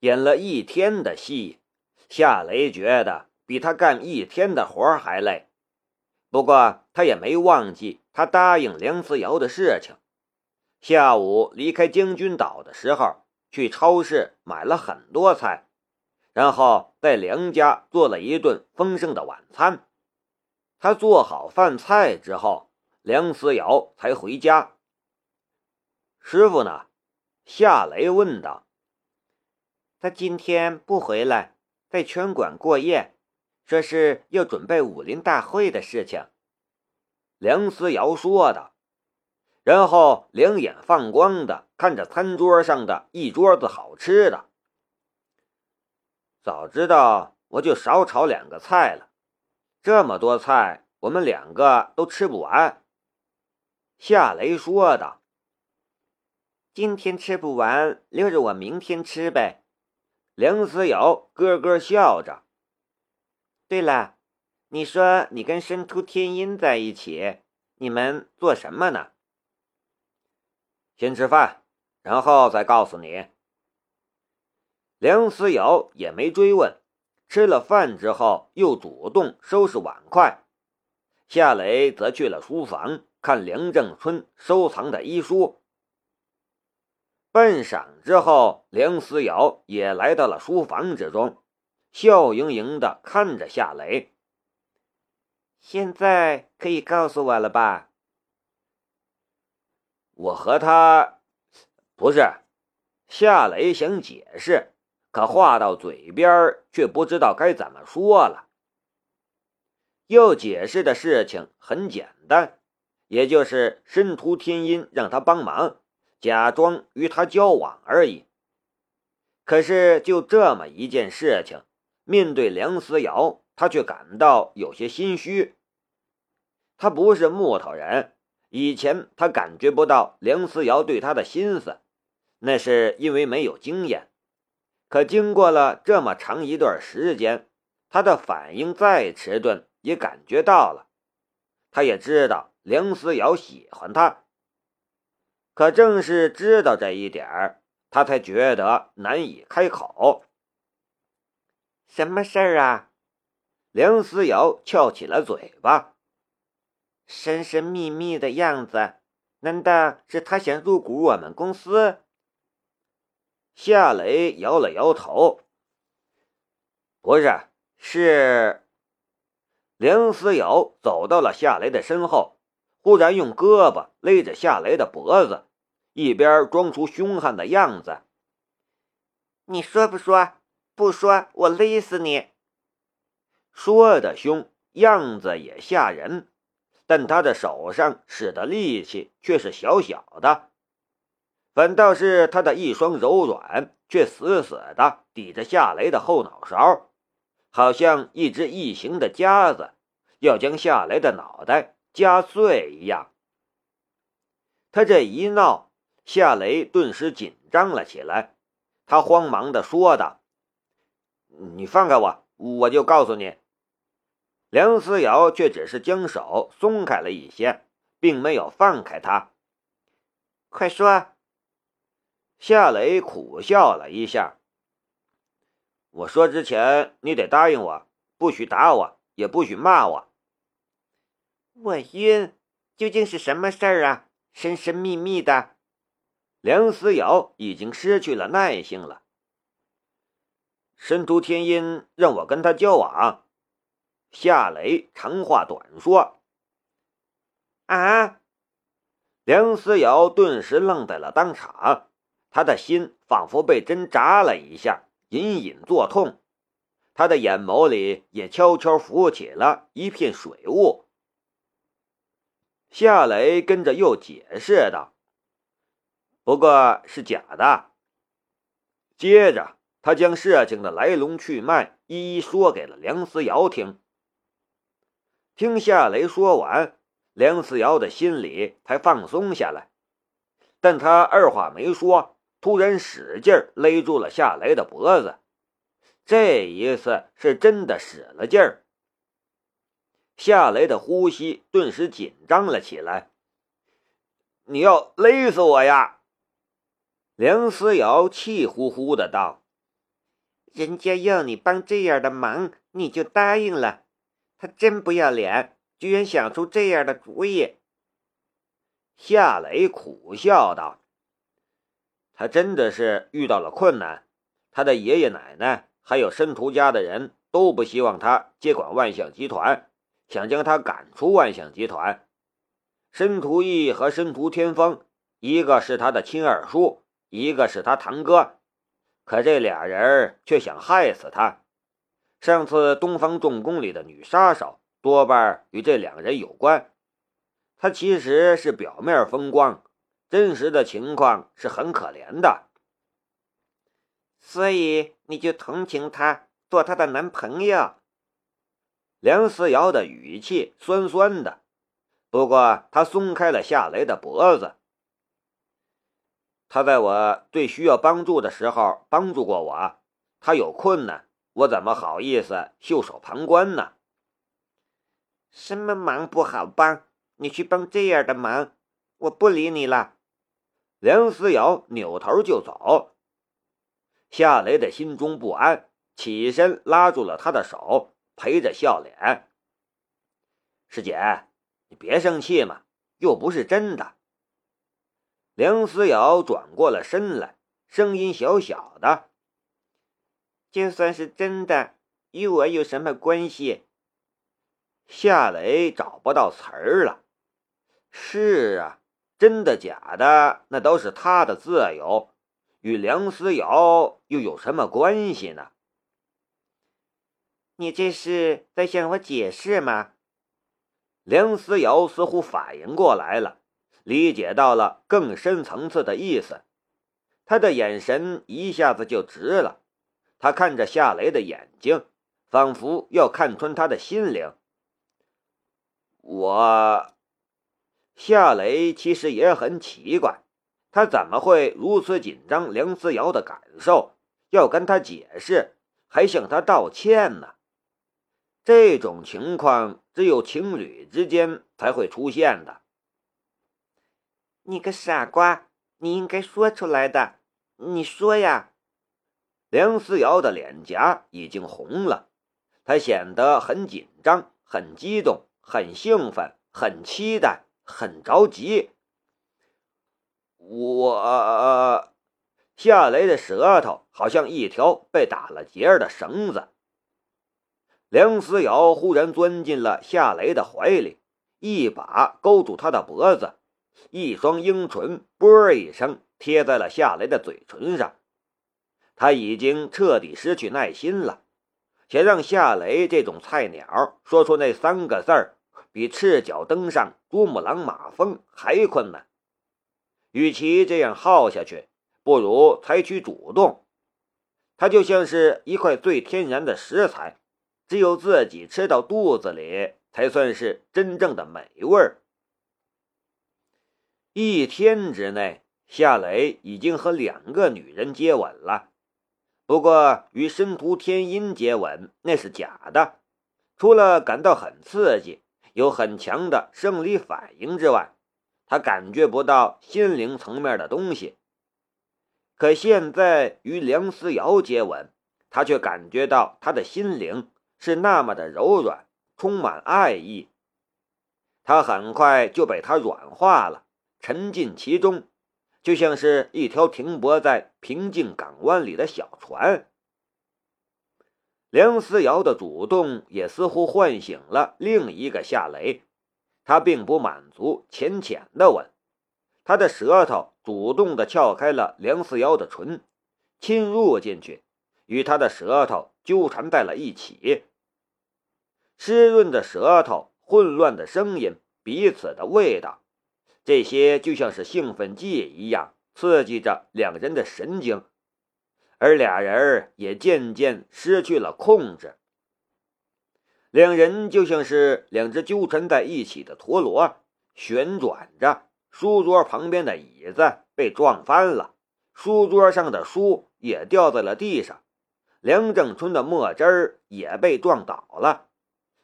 演了一天的戏，夏雷觉得比他干一天的活还累。不过他也没忘记他答应梁思瑶的事情。下午离开将军岛的时候，去超市买了很多菜，然后在梁家做了一顿丰盛的晚餐。他做好饭菜之后，梁思瑶才回家。师傅呢？夏雷问道。他今天不回来，在拳馆过夜，说是要准备武林大会的事情。梁思瑶说的，然后两眼放光的看着餐桌上的一桌子好吃的。早知道我就少炒两个菜了，这么多菜我们两个都吃不完。夏雷说的，今天吃不完，留着我明天吃呗。梁思瑶咯咯笑着。对了，你说你跟申屠天音在一起，你们做什么呢？先吃饭，然后再告诉你。梁思瑶也没追问，吃了饭之后又主动收拾碗筷。夏雷则去了书房看梁正春收藏的医书。半晌之后，梁思瑶也来到了书房之中，笑盈盈的看着夏雷。现在可以告诉我了吧？我和他不是。夏雷想解释，可话到嘴边却不知道该怎么说了。要解释的事情很简单，也就是申屠天音让他帮忙。假装与他交往而已。可是就这么一件事情，面对梁思瑶，他却感到有些心虚。他不是木头人，以前他感觉不到梁思瑶对他的心思，那是因为没有经验。可经过了这么长一段时间，他的反应再迟钝也感觉到了。他也知道梁思瑶喜欢他。可正是知道这一点儿，他才觉得难以开口。什么事儿啊？梁思瑶翘起了嘴巴，神神秘秘的样子，难道是他想入股我们公司？夏雷摇了摇头，不是，是。梁思瑶走到了夏雷的身后，忽然用胳膊勒着夏雷的脖子。一边装出凶悍的样子，你说不说？不说，我勒死你！说的凶，样子也吓人，但他的手上使的力气却是小小的，反倒是他的一双柔软却死死的抵着夏雷的后脑勺，好像一只异形的夹子，要将夏雷的脑袋夹碎一样。他这一闹。夏雷顿时紧张了起来，他慌忙的说道：“你放开我，我就告诉你。”梁思瑶却只是将手松开了一些，并没有放开他。快说！夏雷苦笑了一下：“我说之前，你得答应我，不许打我，也不许骂我。”我晕，究竟是什么事儿啊？神神秘秘的。梁思瑶已经失去了耐性了。申屠天音让我跟他交往，夏雷长话短说。啊！梁思瑶顿时愣在了当场，他的心仿佛被针扎了一下，隐隐作痛，他的眼眸里也悄悄浮起了一片水雾。夏雷跟着又解释道。不过是假的。接着，他将事情的来龙去脉一一说给了梁思瑶听。听夏雷说完，梁思瑶的心里才放松下来。但他二话没说，突然使劲勒住了夏雷的脖子。这一次是真的使了劲儿。夏雷的呼吸顿时紧张了起来。你要勒死我呀！梁思瑶气呼呼的道：“人家要你帮这样的忙，你就答应了。他真不要脸，居然想出这样的主意。夏雷苦笑道：“他真的是遇到了困难，他的爷爷奶奶还有申屠家的人都不希望他接管万象集团，想将他赶出万象集团。申屠义和申屠天风，一个是他的亲二叔，一个是他堂哥。”可这俩人却想害死他。上次东方重工里的女杀手多半与这两人有关。他其实是表面风光，真实的情况是很可怜的。所以你就同情他，做他的男朋友？梁思瑶的语气酸酸的，不过他松开了夏雷的脖子。他在我最需要帮助的时候帮助过我，他有困难，我怎么好意思袖手旁观呢？什么忙不好帮？你去帮这样的忙，我不理你了。梁思瑶扭头就走。夏雷的心中不安，起身拉住了他的手，陪着笑脸：“师姐，你别生气嘛，又不是真的。”梁思瑶转过了身来，声音小小的：“就算是真的，与我有什么关系？”夏雷找不到词儿了。是啊，真的假的，那都是他的自由，与梁思瑶又有什么关系呢？你这是在向我解释吗？梁思瑶似乎反应过来了。理解到了更深层次的意思，他的眼神一下子就直了。他看着夏雷的眼睛，仿佛要看穿他的心灵。我，夏雷其实也很奇怪，他怎么会如此紧张梁思瑶的感受，要跟他解释，还向他道歉呢？这种情况只有情侣之间才会出现的。你个傻瓜！你应该说出来的，你说呀。梁思瑶的脸颊已经红了，她显得很紧张、很激动、很兴奋、很期待、很着急。我，夏雷的舌头好像一条被打了结儿的绳子。梁思瑶忽然钻进了夏雷的怀里，一把勾住他的脖子。一双樱唇“啵”一声贴在了夏雷的嘴唇上，他已经彻底失去耐心了。想让夏雷这种菜鸟说出那三个字儿，比赤脚登上珠穆朗玛峰还困难。与其这样耗下去，不如采取主动。它就像是一块最天然的食材，只有自己吃到肚子里，才算是真正的美味儿。一天之内，夏雷已经和两个女人接吻了。不过，与申屠天音接吻那是假的，除了感到很刺激，有很强的生理反应之外，他感觉不到心灵层面的东西。可现在与梁思瑶接吻，他却感觉到他的心灵是那么的柔软，充满爱意。他很快就被他软化了。沉浸其中，就像是一条停泊在平静港湾里的小船。梁思瑶的主动也似乎唤醒了另一个夏雷，他并不满足浅浅的吻，他的舌头主动的撬开了梁思瑶的唇，侵入进去，与他的舌头纠缠在了一起。湿润的舌头，混乱的声音，彼此的味道。这些就像是兴奋剂一样，刺激着两人的神经，而俩人也渐渐失去了控制。两人就像是两只纠缠在一起的陀螺，旋转着。书桌旁边的椅子被撞翻了，书桌上的书也掉在了地上，梁正春的墨汁儿也被撞倒了，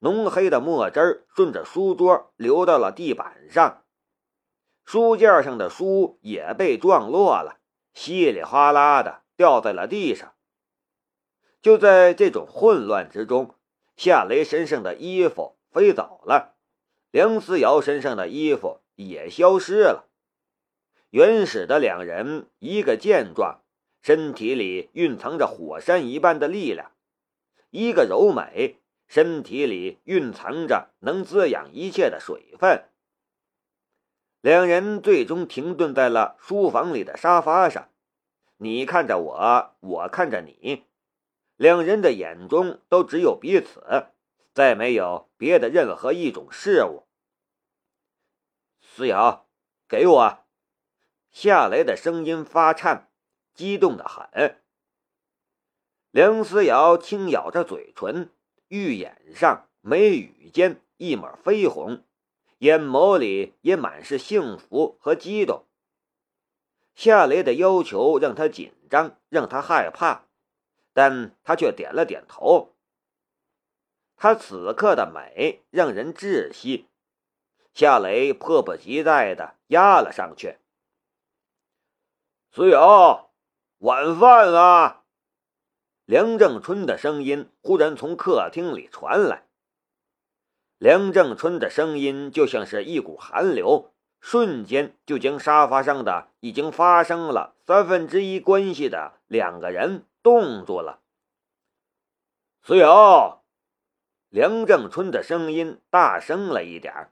浓黑的墨汁儿顺着书桌流到了地板上。书架上的书也被撞落了，稀里哗啦的掉在了地上。就在这种混乱之中，夏雷身上的衣服飞走了，梁思瑶身上的衣服也消失了。原始的两人，一个健壮，身体里蕴藏着火山一般的力量；一个柔美，身体里蕴藏着能滋养一切的水分。两人最终停顿在了书房里的沙发上，你看着我，我看着你。两人的眼中都只有彼此，再没有别的任何一种事物。思瑶，给我！夏雷的声音发颤，激动的很。梁思瑶轻咬着嘴唇，玉眼上、眉宇间一抹绯红，眼眸里也满是幸福和激动。夏雷的要求让他紧张，让他害怕。但他却点了点头。他此刻的美让人窒息。夏雷迫不及待的压了上去。思瑶，晚饭啊！梁正春的声音忽然从客厅里传来。梁正春的声音就像是一股寒流，瞬间就将沙发上的已经发生了三分之一关系的两个人。冻住了，思瑶，梁正春的声音大声了一点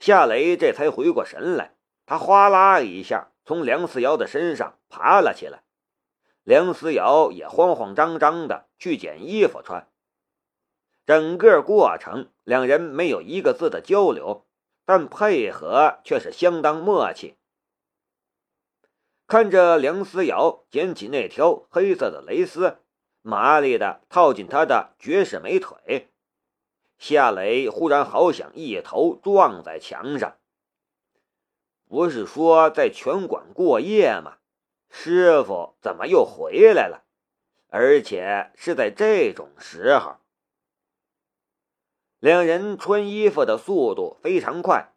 夏雷这才回过神来，他哗啦一下从梁思瑶的身上爬了起来。梁思瑶也慌慌张张的去捡衣服穿。整个过程，两人没有一个字的交流，但配合却是相当默契。看着梁思瑶捡起那条黑色的蕾丝，麻利的套进她的绝世美腿，夏雷忽然好想一头撞在墙上。不是说在拳馆过夜吗？师傅怎么又回来了？而且是在这种时候。两人穿衣服的速度非常快，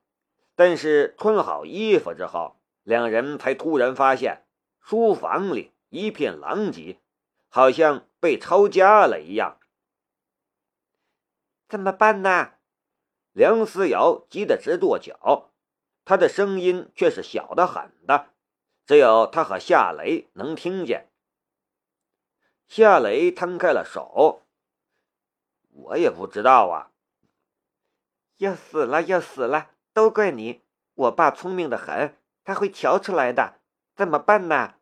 但是穿好衣服之后。两人才突然发现，书房里一片狼藉，好像被抄家了一样。怎么办呢？梁思瑶急得直跺脚，他的声音却是小得很的，只有他和夏雷能听见。夏雷摊开了手，我也不知道啊。要死了，要死了，都怪你！我爸聪明的很。他会瞧出来的，怎么办呢？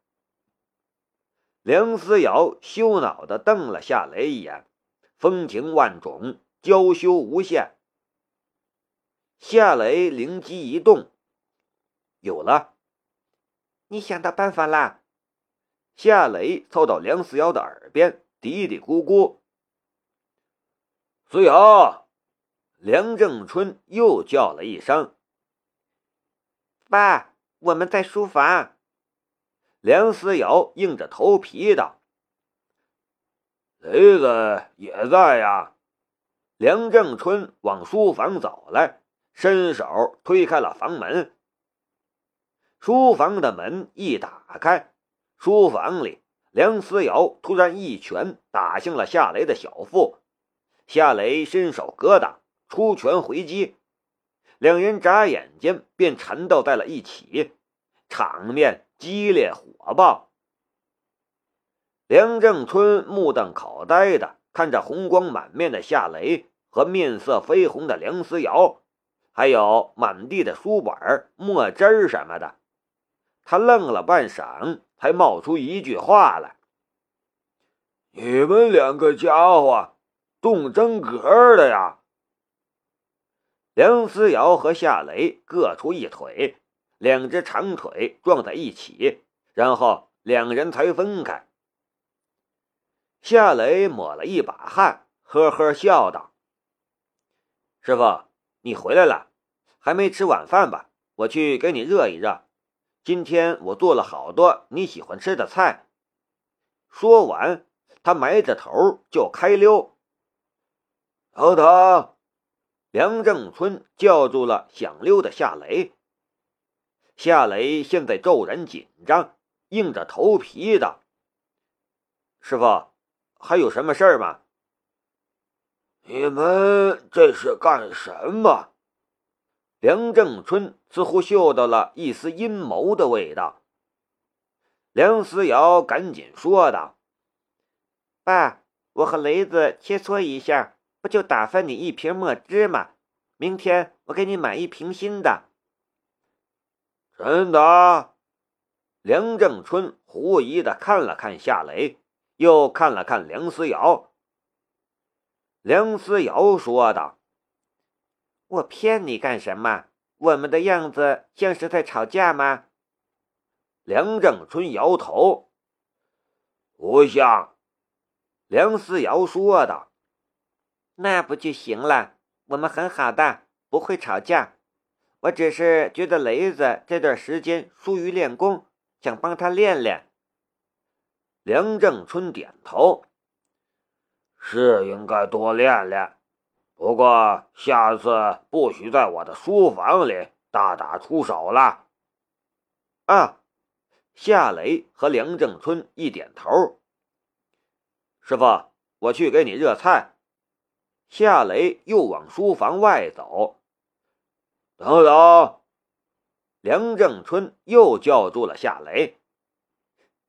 梁思瑶羞恼的瞪了夏雷一眼，风情万种，娇羞无限。夏雷灵机一动，有了！你想到办法啦？夏雷凑到梁思瑶的耳边嘀嘀咕咕。思瑶，梁正春又叫了一声：“爸。”我们在书房。梁思瑶硬着头皮道：“雷子也在呀。”梁正春往书房走来，伸手推开了房门。书房的门一打开，书房里，梁思瑶突然一拳打向了夏雷的小腹，夏雷伸手格挡，出拳回击。两人眨眼间便缠斗在了一起，场面激烈火爆。梁正春目瞪口呆的看着红光满面的夏雷和面色绯红的梁思瑶，还有满地的书本、墨汁什么的。他愣了半晌，才冒出一句话来：“你们两个家伙动真格的呀！”梁思瑶和夏雷各出一腿，两只长腿撞在一起，然后两人才分开。夏雷抹了一把汗，呵呵笑道：“师傅，你回来了，还没吃晚饭吧？我去给你热一热。今天我做了好多你喜欢吃的菜。”说完，他埋着头就开溜。头。梁正春叫住了想溜的夏雷。夏雷现在骤然紧张，硬着头皮的：“师傅，还有什么事儿吗？你们这是干什么？梁正春似乎嗅到了一丝阴谋的味道。梁思瑶赶紧说道：“爸，我和雷子切磋一下，不就打发你一瓶墨汁吗？明天我给你买一瓶新的。”真的？梁正春狐疑的看了看夏雷，又看了看梁思瑶。梁思瑶说道：“我骗你干什么？我们的样子像是在吵架吗？”梁正春摇头，不像。梁思瑶说道：“那不就行了？我们很好的，不会吵架。我只是觉得雷子这段时间疏于练功，想帮他练练。”梁正春点头：“是应该多练练，不过下次不许在我的书房里大打出手了。”啊。夏雷和梁正春一点头。师傅，我去给你热菜。夏雷又往书房外走。等等！梁正春又叫住了夏雷。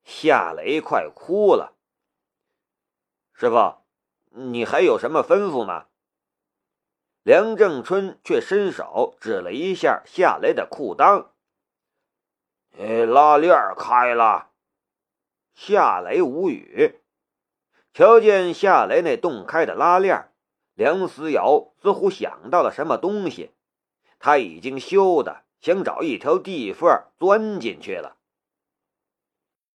夏雷快哭了。师傅，你还有什么吩咐吗？梁正春却伸手指了一下夏雷的裤裆。哎，拉链开了。夏雷无语，瞧见夏雷那洞开的拉链，梁思瑶似乎想到了什么东西，他已经羞的想找一条地缝钻进去了。